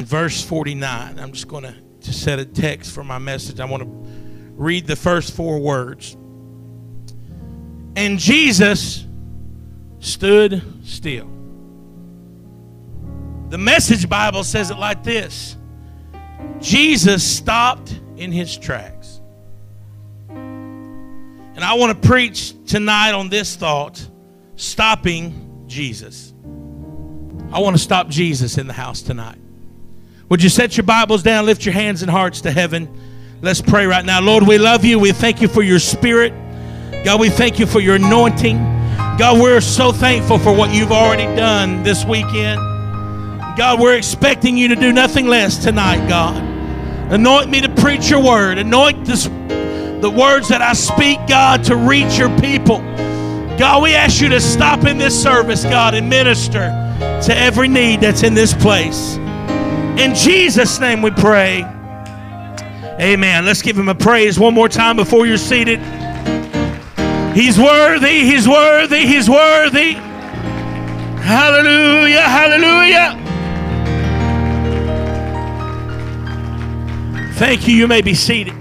In verse 49. I'm just going to to set a text for my message. I want to read the first four words. And Jesus stood still. The message Bible says it like this Jesus stopped in his tracks. And I want to preach tonight on this thought stopping Jesus. I want to stop Jesus in the house tonight. Would you set your Bibles down, lift your hands and hearts to heaven? Let's pray right now. Lord, we love you. We thank you for your spirit. God, we thank you for your anointing. God, we're so thankful for what you've already done this weekend. God, we're expecting you to do nothing less tonight, God. Anoint me to preach your word. Anoint this, the words that I speak, God, to reach your people. God, we ask you to stop in this service, God, and minister to every need that's in this place. In Jesus' name we pray. Amen. Let's give him a praise one more time before you're seated. He's worthy, he's worthy, he's worthy. Hallelujah, hallelujah. Thank you. You may be seated.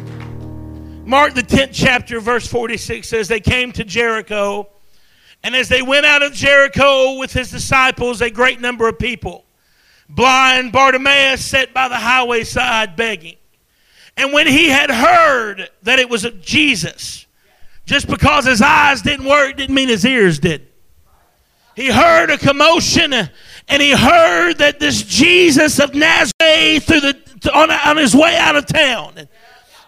Mark the 10th chapter, verse 46 says, They came to Jericho, and as they went out of Jericho with his disciples, a great number of people blind Bartimaeus sat by the highway side begging. And when he had heard that it was Jesus, just because his eyes didn't work didn't mean his ears did. He heard a commotion and he heard that this Jesus of Nazareth through the, on, on his way out of town.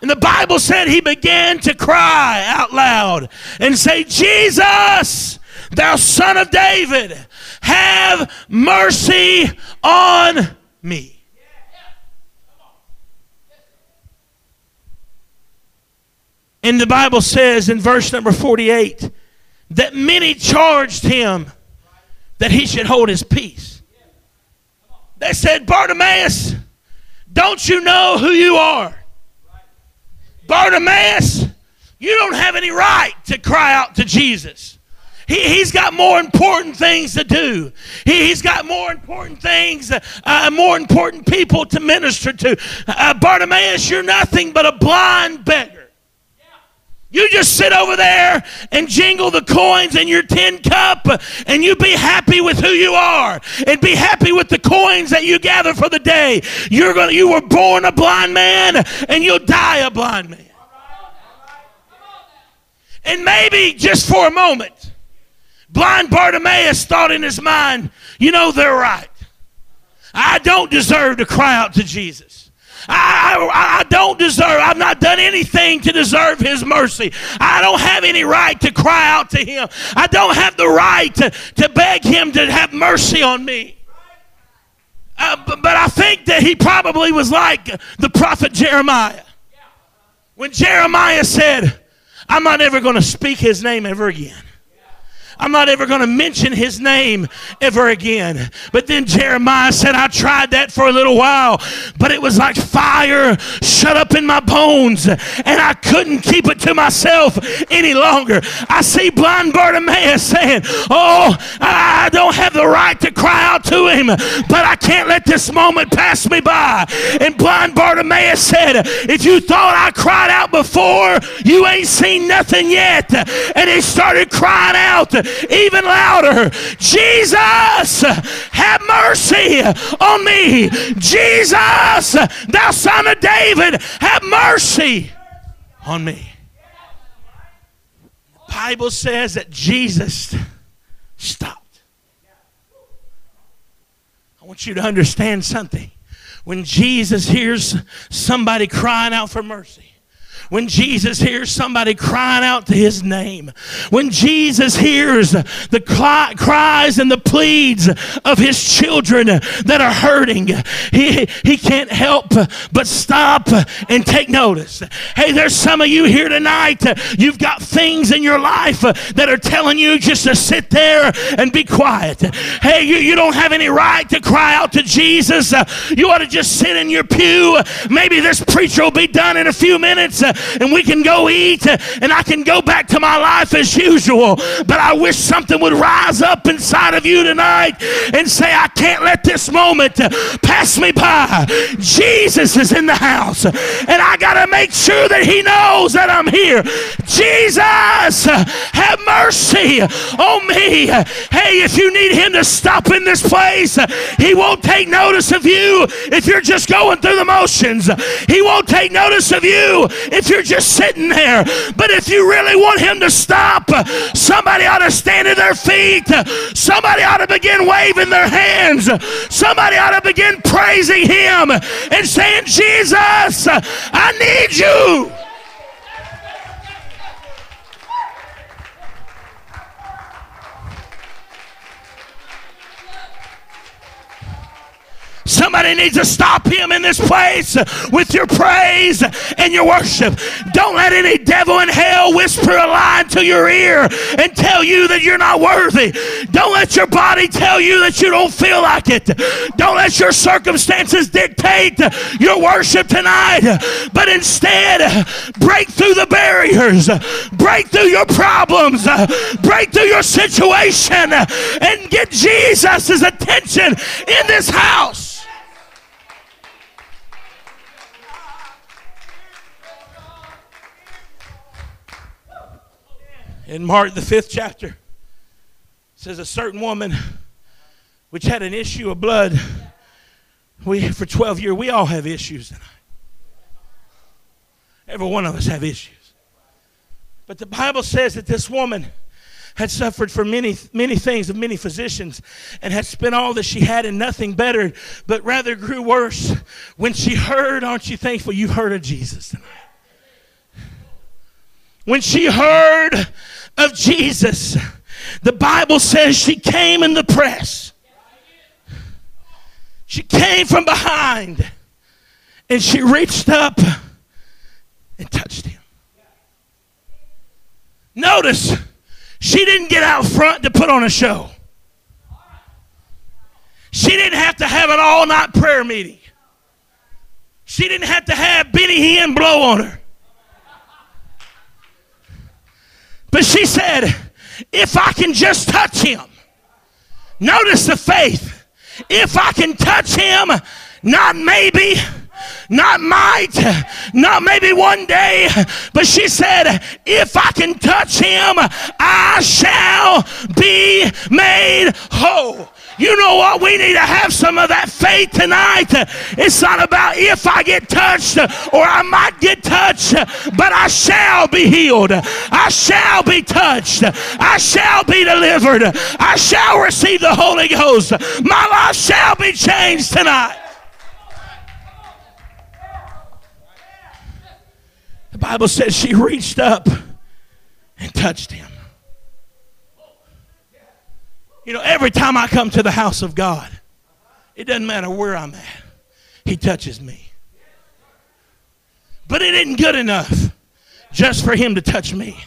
And the Bible said he began to cry out loud and say, Jesus, thou son of David, have mercy on me. And the Bible says in verse number 48 that many charged him that he should hold his peace. They said, Bartimaeus, don't you know who you are? Bartimaeus, you don't have any right to cry out to Jesus. He, has got more important things to do. He, has got more important things, uh, uh, more important people to minister to. Uh, Bartimaeus, you're nothing but a blind beggar. You just sit over there and jingle the coins in your tin cup and you be happy with who you are and be happy with the coins that you gather for the day. You're to you were born a blind man and you'll die a blind man. And maybe just for a moment Blind Bartimaeus thought in his mind, you know, they're right. I don't deserve to cry out to Jesus. I, I, I, don't deserve, I've not done anything to deserve his mercy. I don't have any right to cry out to him. I don't have the right to, to beg him to have mercy on me. Uh, but, but I think that he probably was like the prophet Jeremiah. When Jeremiah said, I'm not ever going to speak his name ever again. I'm not ever going to mention his name ever again. But then Jeremiah said, I tried that for a little while, but it was like fire shut up in my bones, and I couldn't keep it to myself any longer. I see blind Bartimaeus saying, Oh, I don't have the right to cry out to him, but I can't let this moment pass me by. And blind Bartimaeus said, If you thought I cried out before, you ain't seen nothing yet. And he started crying out even louder Jesus, have mercy on me. Jesus, thou son of David, have mercy on me. The Bible says that Jesus stopped. I want you to understand something. When Jesus hears somebody crying out for mercy, when Jesus hears somebody crying out to his name, when Jesus hears the cry, cries and the pleads of his children that are hurting, he, he can't help but stop and take notice. Hey, there's some of you here tonight, you've got things in your life that are telling you just to sit there and be quiet. Hey, you, you don't have any right to cry out to Jesus. You ought to just sit in your pew. Maybe this preacher will be done in a few minutes and we can go eat and I can go back to my life as usual. But I wish something would rise up inside of you tonight and say, I can't let this moment pass me by. Jesus is in the house and I got to make sure that he knows that I'm here. Jesus, have mercy on me. Hey, if you need him to stop in this place, he won't take notice of you if you're just going through the motions. He won't take notice of you if you're just sitting there. But if you really want him to stop, somebody ought to stand to their feet. Somebody ought to begin waving their hands. Somebody ought to begin praising him and saying, Jesus, I need you. Somebody needs to stop him in this place with your praise and your worship. Don't let any devil in hell whisper a lie into your ear and tell you that you're not worthy. Don't let your body tell you that you don't feel like it. Don't let your circumstances dictate your worship tonight. But instead, break through the barriers, break through your problems, break through your situation, and get Jesus' attention in this house. In Mark, the fifth chapter, says a certain woman which had an issue of blood. We, for 12 years, we all have issues tonight. Every one of us have issues. But the Bible says that this woman had suffered from many, many things of many physicians and had spent all that she had and nothing better, but rather grew worse. When she heard, aren't you thankful you heard of Jesus tonight? When she heard of Jesus, the Bible says she came in the press. She came from behind and she reached up and touched him. Notice, she didn't get out front to put on a show. She didn't have to have an all night prayer meeting. She didn't have to have Benny Hinn blow on her. But she said, if I can just touch him, notice the faith. If I can touch him, not maybe, not might, not maybe one day, but she said, if I can touch him, I shall be made whole. You know what? We need to have some of that faith tonight. It's not about if I get touched or I might get touched, but I shall be healed. I shall be touched. I shall be delivered. I shall receive the Holy Ghost. My life shall be changed tonight. The Bible says she reached up and touched him. You know, every time I come to the house of God, it doesn't matter where I'm at, He touches me. But it isn't good enough just for Him to touch me.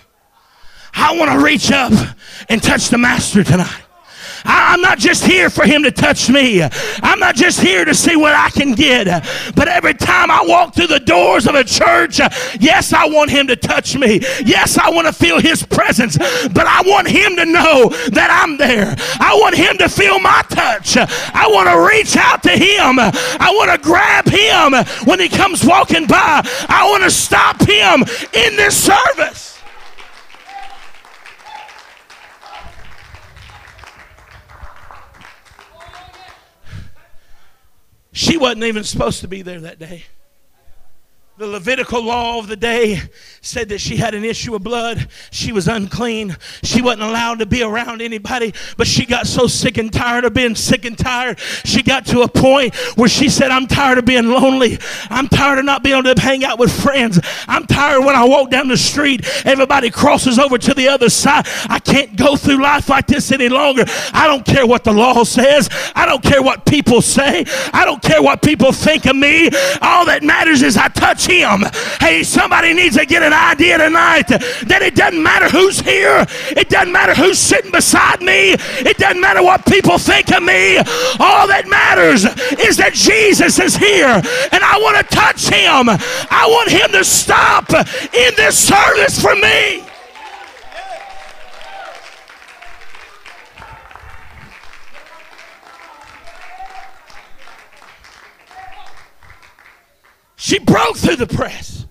I want to reach up and touch the Master tonight. I'm not just here for him to touch me. I'm not just here to see what I can get. But every time I walk through the doors of a church, yes, I want him to touch me. Yes, I want to feel his presence. But I want him to know that I'm there. I want him to feel my touch. I want to reach out to him. I want to grab him when he comes walking by. I want to stop him in this service. She wasn't even supposed to be there that day. The Levitical law of the day said that she had an issue of blood. She was unclean. She wasn't allowed to be around anybody, but she got so sick and tired of being sick and tired. She got to a point where she said, I'm tired of being lonely. I'm tired of not being able to hang out with friends. I'm tired when I walk down the street, everybody crosses over to the other side. I can't go through life like this any longer. I don't care what the law says. I don't care what people say. I don't care what people think of me. All that matters is I touch him. Hey, somebody needs to get an idea tonight that it doesn't matter who's here, it doesn't matter who's sitting beside me, it doesn't matter what people think of me. All that matters is that Jesus is here and I want to touch him. I want him to stop in this service for me. She broke through the press.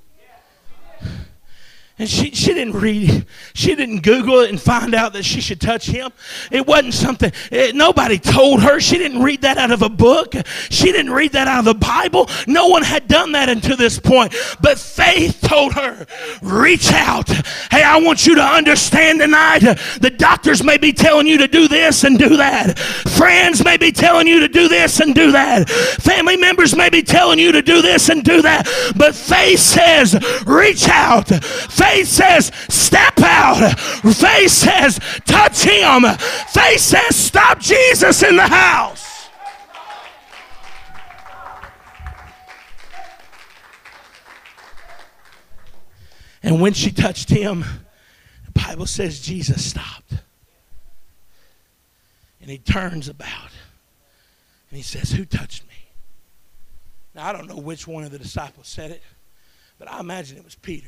And she, she didn't read, it. she didn't Google it and find out that she should touch him. It wasn't something, it, nobody told her. She didn't read that out of a book. She didn't read that out of the Bible. No one had done that until this point. But faith told her, reach out. Hey, I want you to understand tonight the doctors may be telling you to do this and do that. Friends may be telling you to do this and do that. Family members may be telling you to do this and do that. But faith says, reach out. Faith says, step out. Faith says, touch him. Faith says, stop Jesus in the house. And when she touched him, the Bible says Jesus stopped. And he turns about and he says, Who touched me? Now, I don't know which one of the disciples said it, but I imagine it was Peter.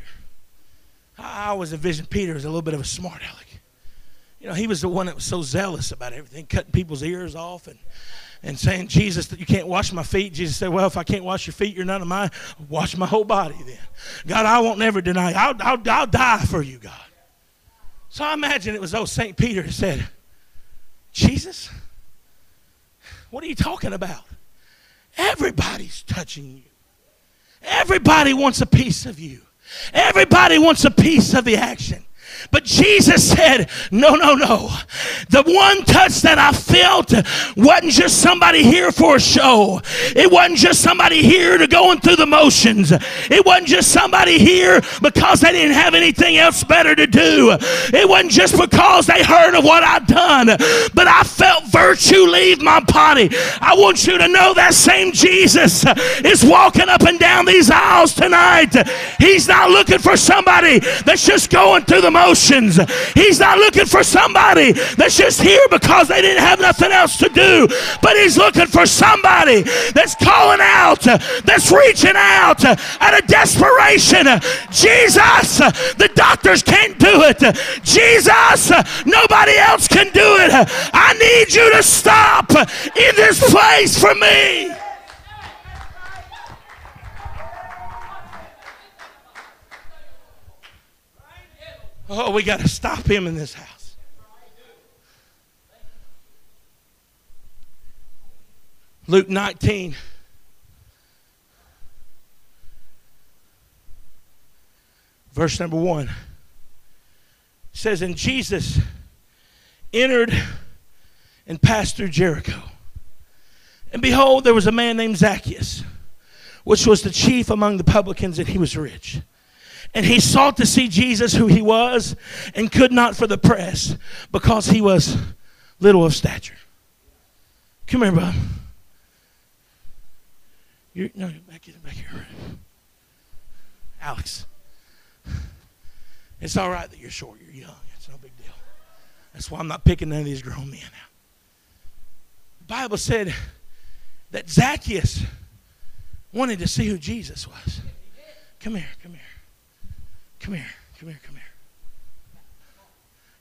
Ah, I always envisioned Peter as a little bit of a smart aleck. You know, he was the one that was so zealous about everything, cutting people's ears off and, and saying, Jesus, you can't wash my feet. Jesus said, Well, if I can't wash your feet, you're none of mine. Wash my whole body then. God, I won't never deny you. I'll, I'll, I'll die for you, God. So I imagine it was old St. Peter who said, Jesus, what are you talking about? Everybody's touching you. Everybody wants a piece of you. Everybody wants a piece of the action. But Jesus said, No, no, no. The one touch that I felt wasn't just somebody here for a show. It wasn't just somebody here to going through the motions. It wasn't just somebody here because they didn't have anything else better to do. It wasn't just because they heard of what I'd done. But I felt virtue leave my body. I want you to know that same Jesus is walking up and down these aisles tonight. He's not looking for somebody that's just going through the motions emotions. He's not looking for somebody that's just here because they didn't have nothing else to do, but he's looking for somebody that's calling out, that's reaching out out of desperation. Jesus, the doctors can't do it. Jesus, nobody else can do it. I need you to stop in this place for me. Oh, we got to stop him in this house. Luke 19. Verse number 1 says, And Jesus entered and passed through Jericho. And behold, there was a man named Zacchaeus, which was the chief among the publicans, and he was rich. And he sought to see Jesus, who he was, and could not for the press because he was little of stature. Come here, Bob. You're, no, back, back here. Alex. It's all right that you're short. You're young. It's no big deal. That's why I'm not picking none of these grown men out. The Bible said that Zacchaeus wanted to see who Jesus was. Come here, come here. Come here. Come here. Come here.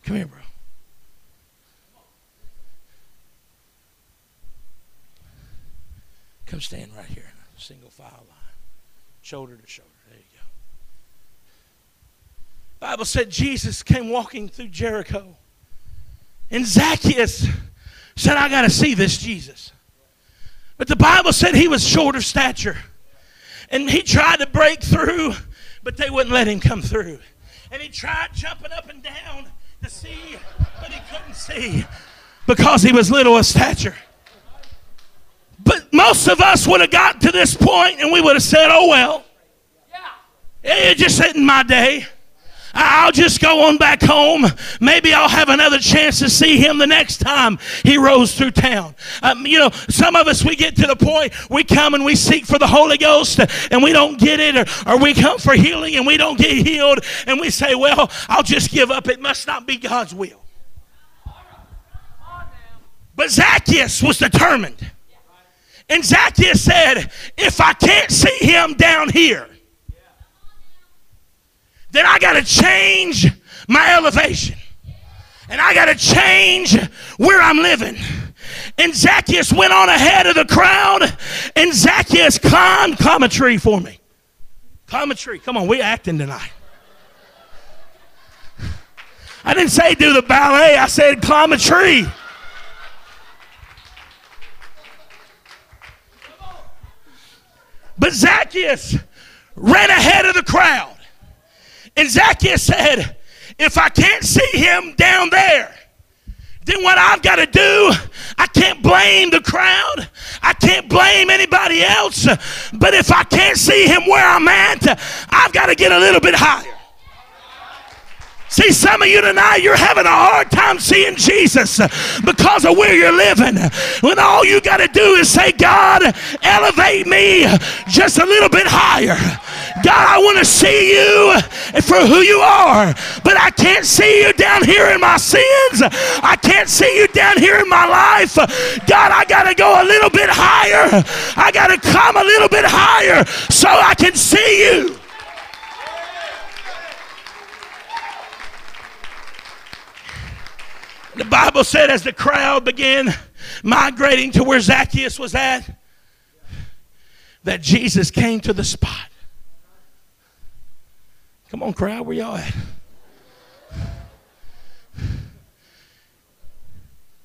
Come here, bro. Come stand right here in a single file line, shoulder to shoulder. There you go. Bible said Jesus came walking through Jericho, and Zacchaeus said, "I got to see this Jesus." But the Bible said he was short of stature. And he tried to break through, but they wouldn't let him come through. And he tried jumping up and down to see, but he couldn't see because he was little of stature. But most of us would have got to this point and we would have said, oh well. It just isn't my day. I'll just go on back home. Maybe I'll have another chance to see him the next time he rolls through town. Um, you know, some of us, we get to the point we come and we seek for the Holy Ghost and we don't get it, or, or we come for healing and we don't get healed, and we say, Well, I'll just give up. It must not be God's will. But Zacchaeus was determined. And Zacchaeus said, If I can't see him down here, then I got to change my elevation. And I got to change where I'm living. And Zacchaeus went on ahead of the crowd, and Zacchaeus climbed, climb a tree for me. Climb a tree. Come on, we acting tonight. I didn't say do the ballet, I said climb a tree. But Zacchaeus ran ahead of the crowd. And Zacchaeus said, If I can't see him down there, then what I've got to do, I can't blame the crowd. I can't blame anybody else. But if I can't see him where I'm at, I've got to get a little bit higher. See, some of you tonight, you're having a hard time seeing Jesus because of where you're living. When all you got to do is say, God, elevate me just a little bit higher. God, I want to see you for who you are, but I can't see you down here in my sins. I can't see you down here in my life. God, I got to go a little bit higher. I got to come a little bit higher so I can see you. The Bible said as the crowd began migrating to where Zacchaeus was at, that Jesus came to the spot. Come on, crowd, where y'all at?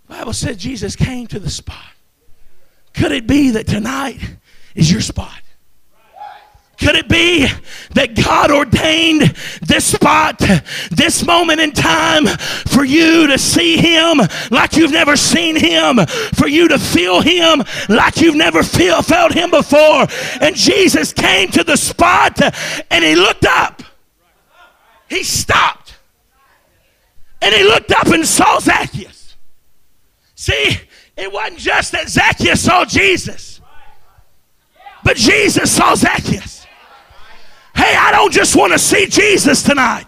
Bible said Jesus came to the spot. Could it be that tonight is your spot? Could it be that God ordained this spot, this moment in time for you to see Him like you've never seen Him, for you to feel Him like you've never feel, felt Him before? And Jesus came to the spot and He looked up. He stopped. And He looked up and saw Zacchaeus. See, it wasn't just that Zacchaeus saw Jesus, but Jesus saw Zacchaeus. Hey, I don't just want to see Jesus tonight.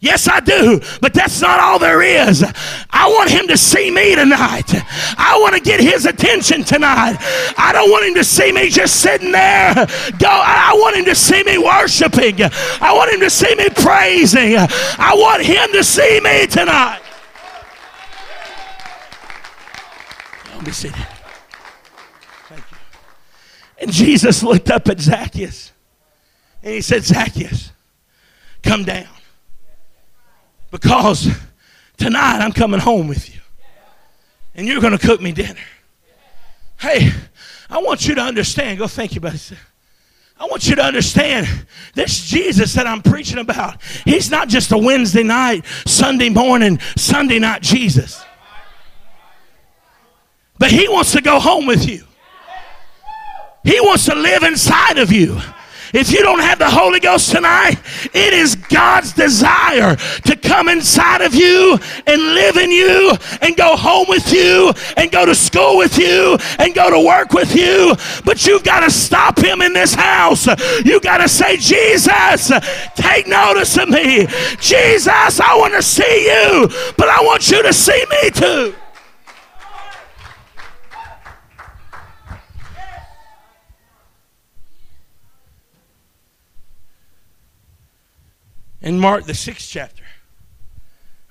Yes, I do, but that's not all there is. I want him to see me tonight. I want to get his attention tonight. I don't want him to see me just sitting there. Go, I want him to see me worshiping. I want him to see me praising. I want him to see me tonight. Let me see. Thank you. And Jesus looked up at Zacchaeus. And he said, Zacchaeus, come down. Because tonight I'm coming home with you. And you're going to cook me dinner. Hey, I want you to understand. Go thank you, buddy. I want you to understand this Jesus that I'm preaching about. He's not just a Wednesday night, Sunday morning, Sunday night Jesus. But he wants to go home with you. He wants to live inside of you. If you don't have the Holy Ghost tonight, it is God's desire to come inside of you and live in you and go home with you and go to school with you and go to work with you. But you've got to stop him in this house. You've got to say, Jesus, take notice of me. Jesus, I want to see you, but I want you to see me too. In Mark, the sixth chapter,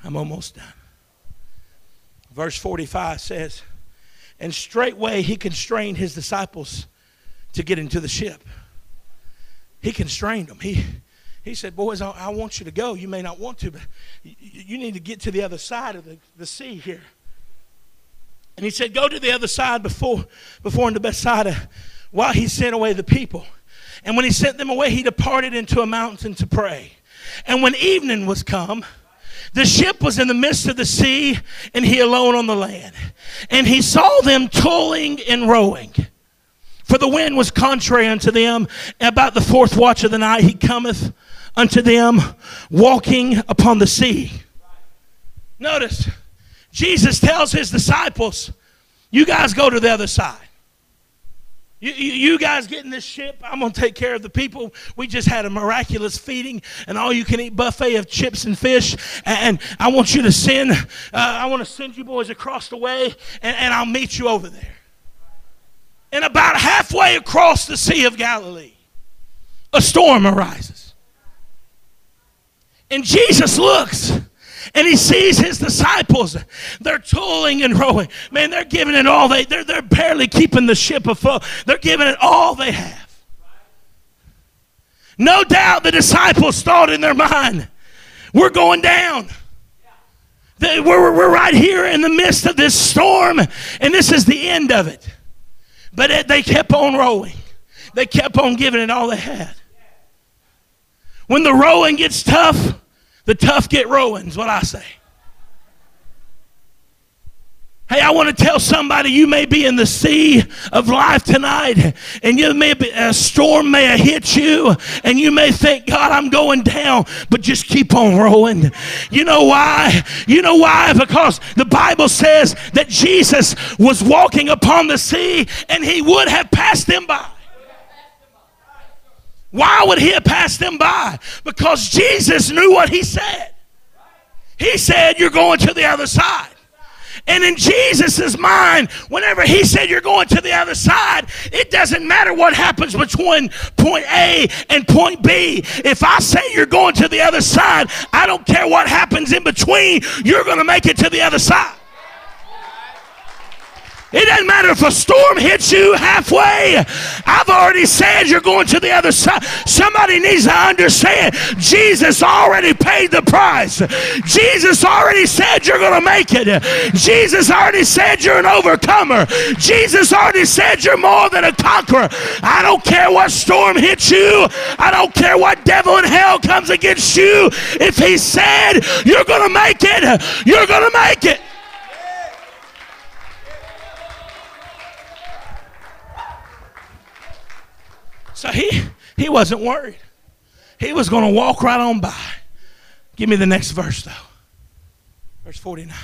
I'm almost done. Verse 45 says, And straightway he constrained his disciples to get into the ship. He constrained them. He, he said, Boys, I, I want you to go. You may not want to, but you, you need to get to the other side of the, the sea here. And he said, Go to the other side before, before into Bethsaida while he sent away the people. And when he sent them away, he departed into a mountain to pray. And when evening was come, the ship was in the midst of the sea, and he alone on the land. And he saw them toiling and rowing. For the wind was contrary unto them. About the fourth watch of the night, he cometh unto them, walking upon the sea. Notice, Jesus tells his disciples, You guys go to the other side. You, you, guys get in this ship. I'm going to take care of the people. We just had a miraculous feeding, and all you can eat buffet of chips and fish. And I want you to send, uh, I want to send you boys across the way, and, and I'll meet you over there. And about halfway across the Sea of Galilee, a storm arises. And Jesus looks and he sees his disciples. They're toiling and rowing. Man, they're giving it all. They, they're, they're barely keeping the ship afloat. They're giving it all they have. No doubt the disciples thought in their mind, we're going down. We're, we're right here in the midst of this storm, and this is the end of it. But it, they kept on rowing. They kept on giving it all they had. When the rowing gets tough, the tough get rowing, is what I say. Hey, I want to tell somebody you may be in the sea of life tonight, and you may be, a storm may have hit you, and you may think, God, I'm going down, but just keep on rowing. You know why? You know why? Because the Bible says that Jesus was walking upon the sea, and he would have passed them by. Why would he have passed them by? Because Jesus knew what he said. He said, You're going to the other side. And in Jesus' mind, whenever he said you're going to the other side, it doesn't matter what happens between point A and point B. If I say you're going to the other side, I don't care what happens in between, you're going to make it to the other side. It doesn't matter if a storm hits you halfway. I've already said you're going to the other side. Somebody needs to understand Jesus already paid the price. Jesus already said you're going to make it. Jesus already said you're an overcomer. Jesus already said you're more than a conqueror. I don't care what storm hits you. I don't care what devil in hell comes against you. If he said you're going to make it, you're going to make it. So he, he wasn't worried. He was going to walk right on by. Give me the next verse, though. Verse 49.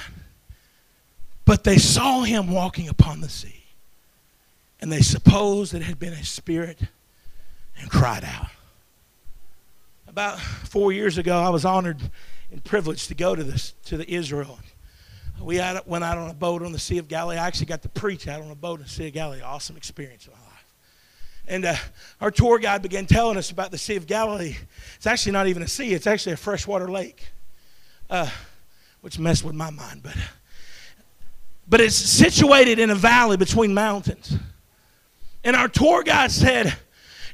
But they saw him walking upon the sea, and they supposed it had been a spirit and cried out. About four years ago, I was honored and privileged to go to, this, to the Israel. We had, went out on a boat on the Sea of Galilee. I actually got to preach out on a boat in the Sea of Galilee. Awesome experience and uh, our tour guide began telling us about the Sea of Galilee. It's actually not even a sea, it's actually a freshwater lake, uh, which messed with my mind. But, but it's situated in a valley between mountains. And our tour guide said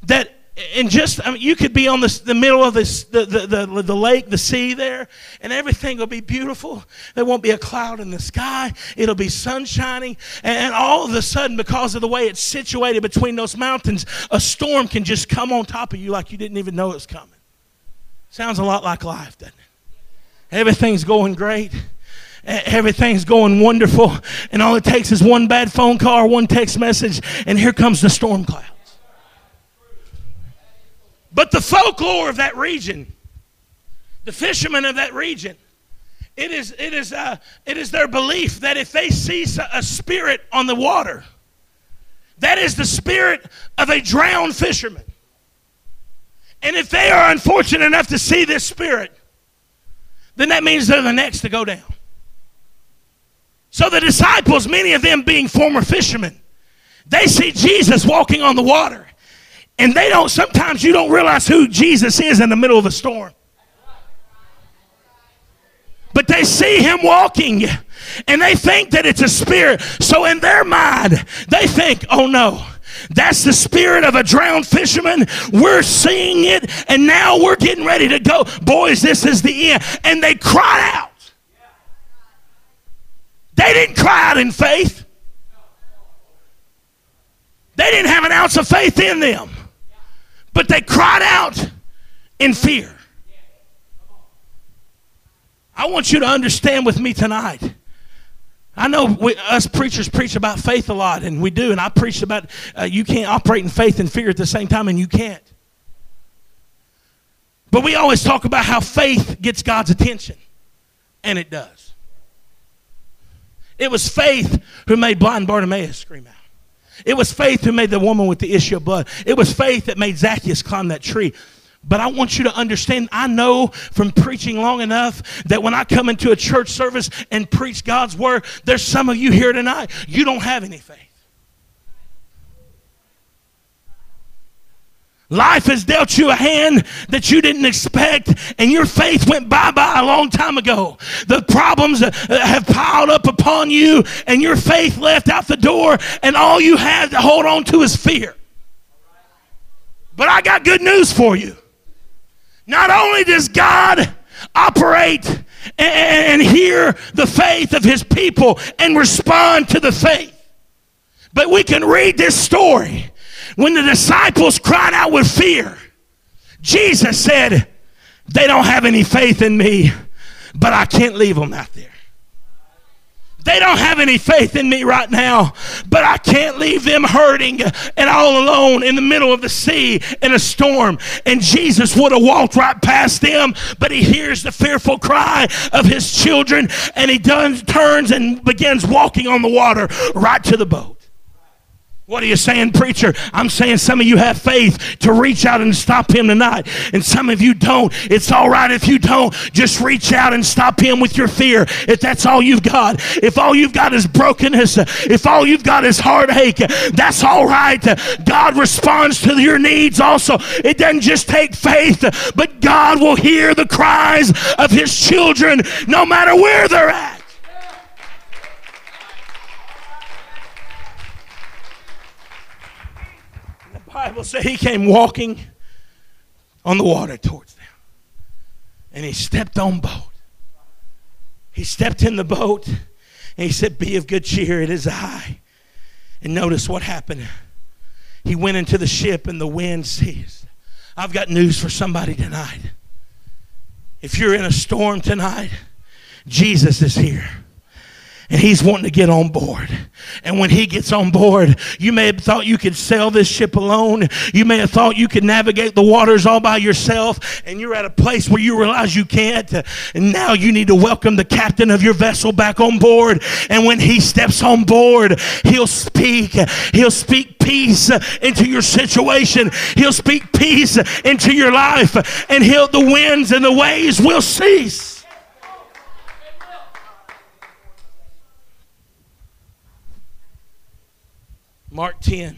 that and just I mean, you could be on the, middle of this, the, the, the, the lake, the sea there, and everything will be beautiful. There won't be a cloud in the sky. It'll be sun shining. And, all of a sudden, because of the way it's situated between those mountains, a storm can just come on top of you like you didn't even know it was coming. Sounds a lot like life, doesn't it? Everything's going great everything's going wonderful, and all it takes is one bad phone call one text message, and here comes the storm cloud. But the folklore of that region, the fishermen of that region, it is, it is, uh, it is their belief that if they see a spirit on the water, that is the spirit of a drowned fisherman. And if they are unfortunate enough to see this spirit, then that means they're the next to go down. So the disciples, many of them being former fishermen, they see Jesus walking on the water. And they don't, sometimes you don't realize who Jesus is in the middle of a storm. But they see him walking and they think that it's a spirit. So in their mind, they think, oh no, that's the spirit of a drowned fisherman. We're seeing it, and now we're getting ready to go. Boys, this is the end. And they cried out. They didn't cry out in faith, they didn't have an ounce of faith in them. But they cried out in fear. I want you to understand with me tonight. I know we, us preachers preach about faith a lot, and we do, and I preach about uh, you can't operate in faith and fear at the same time, and you can't. But we always talk about how faith gets God's attention, and it does. It was faith who made blind Bartimaeus scream out. It was faith who made the woman with the issue of blood. It was faith that made Zacchaeus climb that tree. But I want you to understand, I know from preaching long enough that when I come into a church service and preach God's word, there's some of you here tonight, you don't have any faith. Life has dealt you a hand that you didn't expect, and your faith went bye bye a long time ago. The problems uh, uh, have piled up upon you, and your faith left out the door, and all you had to hold on to is fear. But I got good news for you. Not only does God operate and hear the faith of his people and respond to the faith, but we can read this story when the disciples cried out with fear, Jesus said, They don't have any faith in me, but I can't leave them out there. They don't have any faith in me right now, but I can't leave them hurting and all alone in the middle of the sea in a storm. And Jesus would have walked right past them, but he hears the fearful cry of his children and he turns and begins walking on the water right to the boat. What are you saying, preacher? I'm saying some of you have faith to reach out and stop him tonight, and some of you don't. It's all right if you don't. Just reach out and stop him with your fear. If that's all you've got, if all you've got is brokenness, if all you've got is heartache, that's all right. God responds to your needs also. It doesn't just take faith, but God will hear the cries of his children no matter where they're at. Bible says he came walking on the water towards them. And he stepped on boat. He stepped in the boat and he said, Be of good cheer, it is I. And notice what happened. He went into the ship and the wind ceased. I've got news for somebody tonight. If you're in a storm tonight, Jesus is here and he's wanting to get on board. And when he gets on board, you may have thought you could sail this ship alone. You may have thought you could navigate the waters all by yourself, and you're at a place where you realize you can't. And now you need to welcome the captain of your vessel back on board. And when he steps on board, he'll speak. He'll speak peace into your situation. He'll speak peace into your life, and he'll the winds and the waves will cease. Mark 10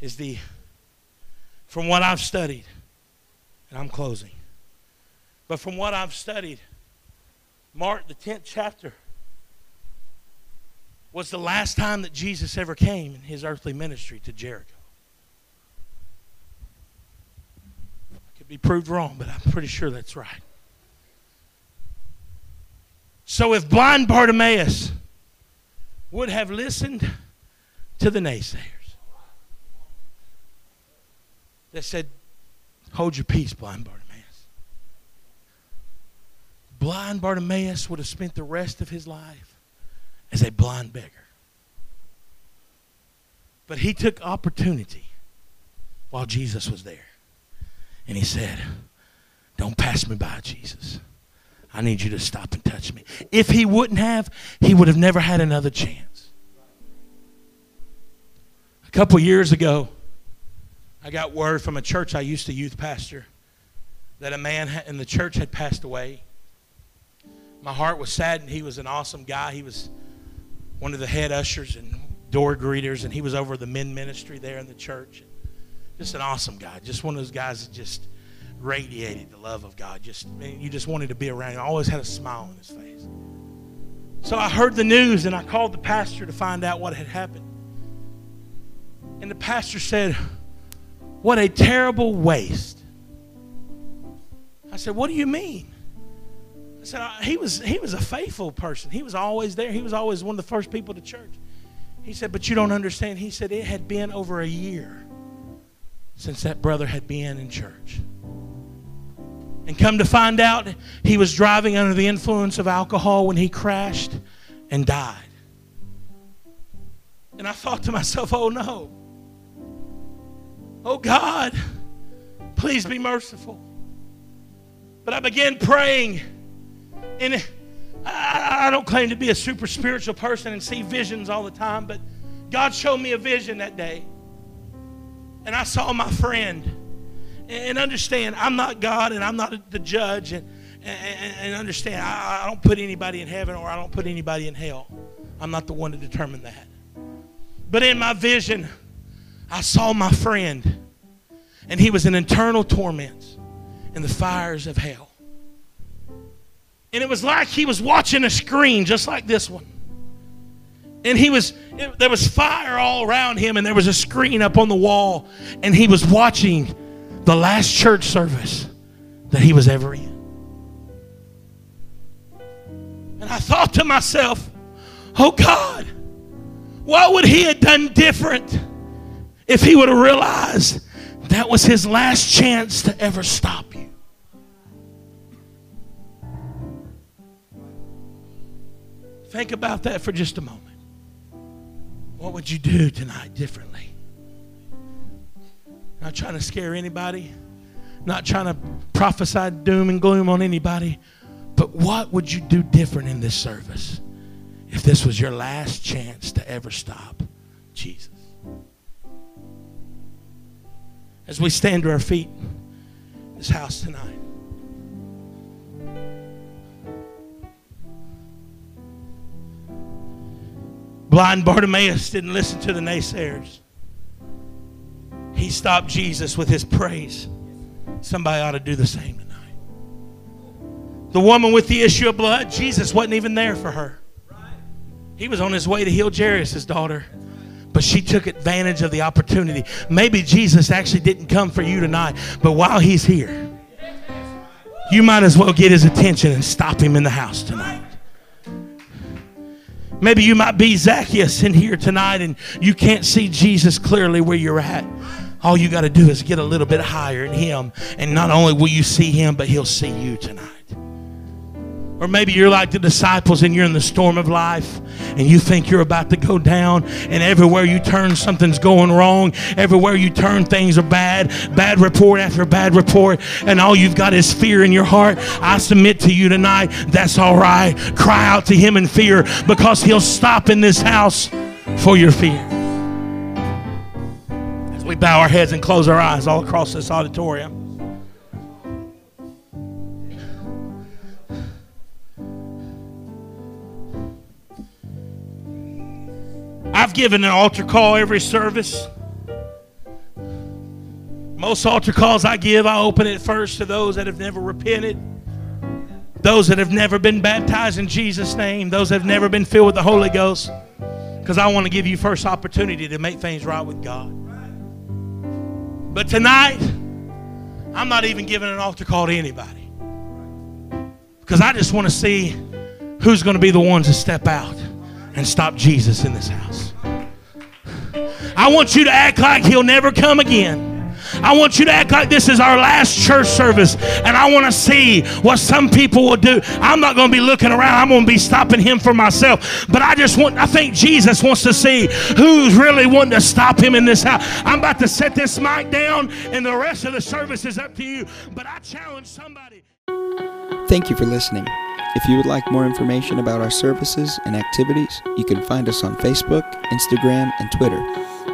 is the, from what I've studied, and I'm closing, but from what I've studied, Mark, the 10th chapter, was the last time that Jesus ever came in his earthly ministry to Jericho. I could be proved wrong, but I'm pretty sure that's right. So if blind Bartimaeus would have listened, to the naysayers that said, Hold your peace, blind Bartimaeus. Blind Bartimaeus would have spent the rest of his life as a blind beggar. But he took opportunity while Jesus was there. And he said, Don't pass me by, Jesus. I need you to stop and touch me. If he wouldn't have, he would have never had another chance. A couple years ago, I got word from a church I used to youth pastor that a man in the church had passed away. My heart was saddened. He was an awesome guy. He was one of the head ushers and door greeters, and he was over the men ministry there in the church. Just an awesome guy. Just one of those guys that just radiated the love of God. Just you just wanted to be around him. Always had a smile on his face. So I heard the news and I called the pastor to find out what had happened. And the pastor said, What a terrible waste. I said, What do you mean? I said, he was, he was a faithful person. He was always there. He was always one of the first people to church. He said, But you don't understand. He said, It had been over a year since that brother had been in church. And come to find out, he was driving under the influence of alcohol when he crashed and died. And I thought to myself, oh no. Oh God, please be merciful. But I began praying. And I don't claim to be a super spiritual person and see visions all the time, but God showed me a vision that day. And I saw my friend and understand, I'm not God and I'm not the judge. And, and, and understand, I, I don't put anybody in heaven or I don't put anybody in hell. I'm not the one to determine that. But in my vision, I saw my friend, and he was in eternal torments in the fires of hell. And it was like he was watching a screen just like this one. And he was, it, there was fire all around him, and there was a screen up on the wall, and he was watching the last church service that he was ever in. And I thought to myself, oh God, what would he have done different if he would have realized that was his last chance to ever stop you? Think about that for just a moment. What would you do tonight differently? Not trying to scare anybody, not trying to prophesy doom and gloom on anybody, but what would you do different in this service if this was your last chance to ever stop Jesus? As we stand to our feet in this house tonight. Blind Bartimaeus didn't listen to the naysayers he stopped Jesus with his praise. Somebody ought to do the same tonight. The woman with the issue of blood, Jesus wasn't even there for her. He was on his way to heal Jairus' daughter. But she took advantage of the opportunity. Maybe Jesus actually didn't come for you tonight, but while he's here, you might as well get his attention and stop him in the house tonight. Maybe you might be Zacchaeus in here tonight and you can't see Jesus clearly where you're at. All you got to do is get a little bit higher in Him, and not only will you see Him, but He'll see you tonight. Or maybe you're like the disciples and you're in the storm of life and you think you're about to go down, and everywhere you turn, something's going wrong. Everywhere you turn, things are bad. Bad report after bad report, and all you've got is fear in your heart. I submit to you tonight, that's all right. Cry out to Him in fear because He'll stop in this house for your fear As we bow our heads and close our eyes all across this auditorium. I've given an altar call every service. Most altar calls I give, I open it first to those that have never repented, those that have never been baptized in Jesus' name, those that have never been filled with the Holy Ghost, because I want to give you first opportunity to make things right with God. But tonight, I'm not even giving an altar call to anybody. Because I just want to see who's going to be the ones to step out and stop Jesus in this house. I want you to act like he'll never come again. I want you to act like this is our last church service, and I want to see what some people will do. I'm not going to be looking around, I'm going to be stopping him for myself. But I just want, I think Jesus wants to see who's really wanting to stop him in this house. I'm about to set this mic down, and the rest of the service is up to you. But I challenge somebody. Thank you for listening. If you would like more information about our services and activities, you can find us on Facebook, Instagram, and Twitter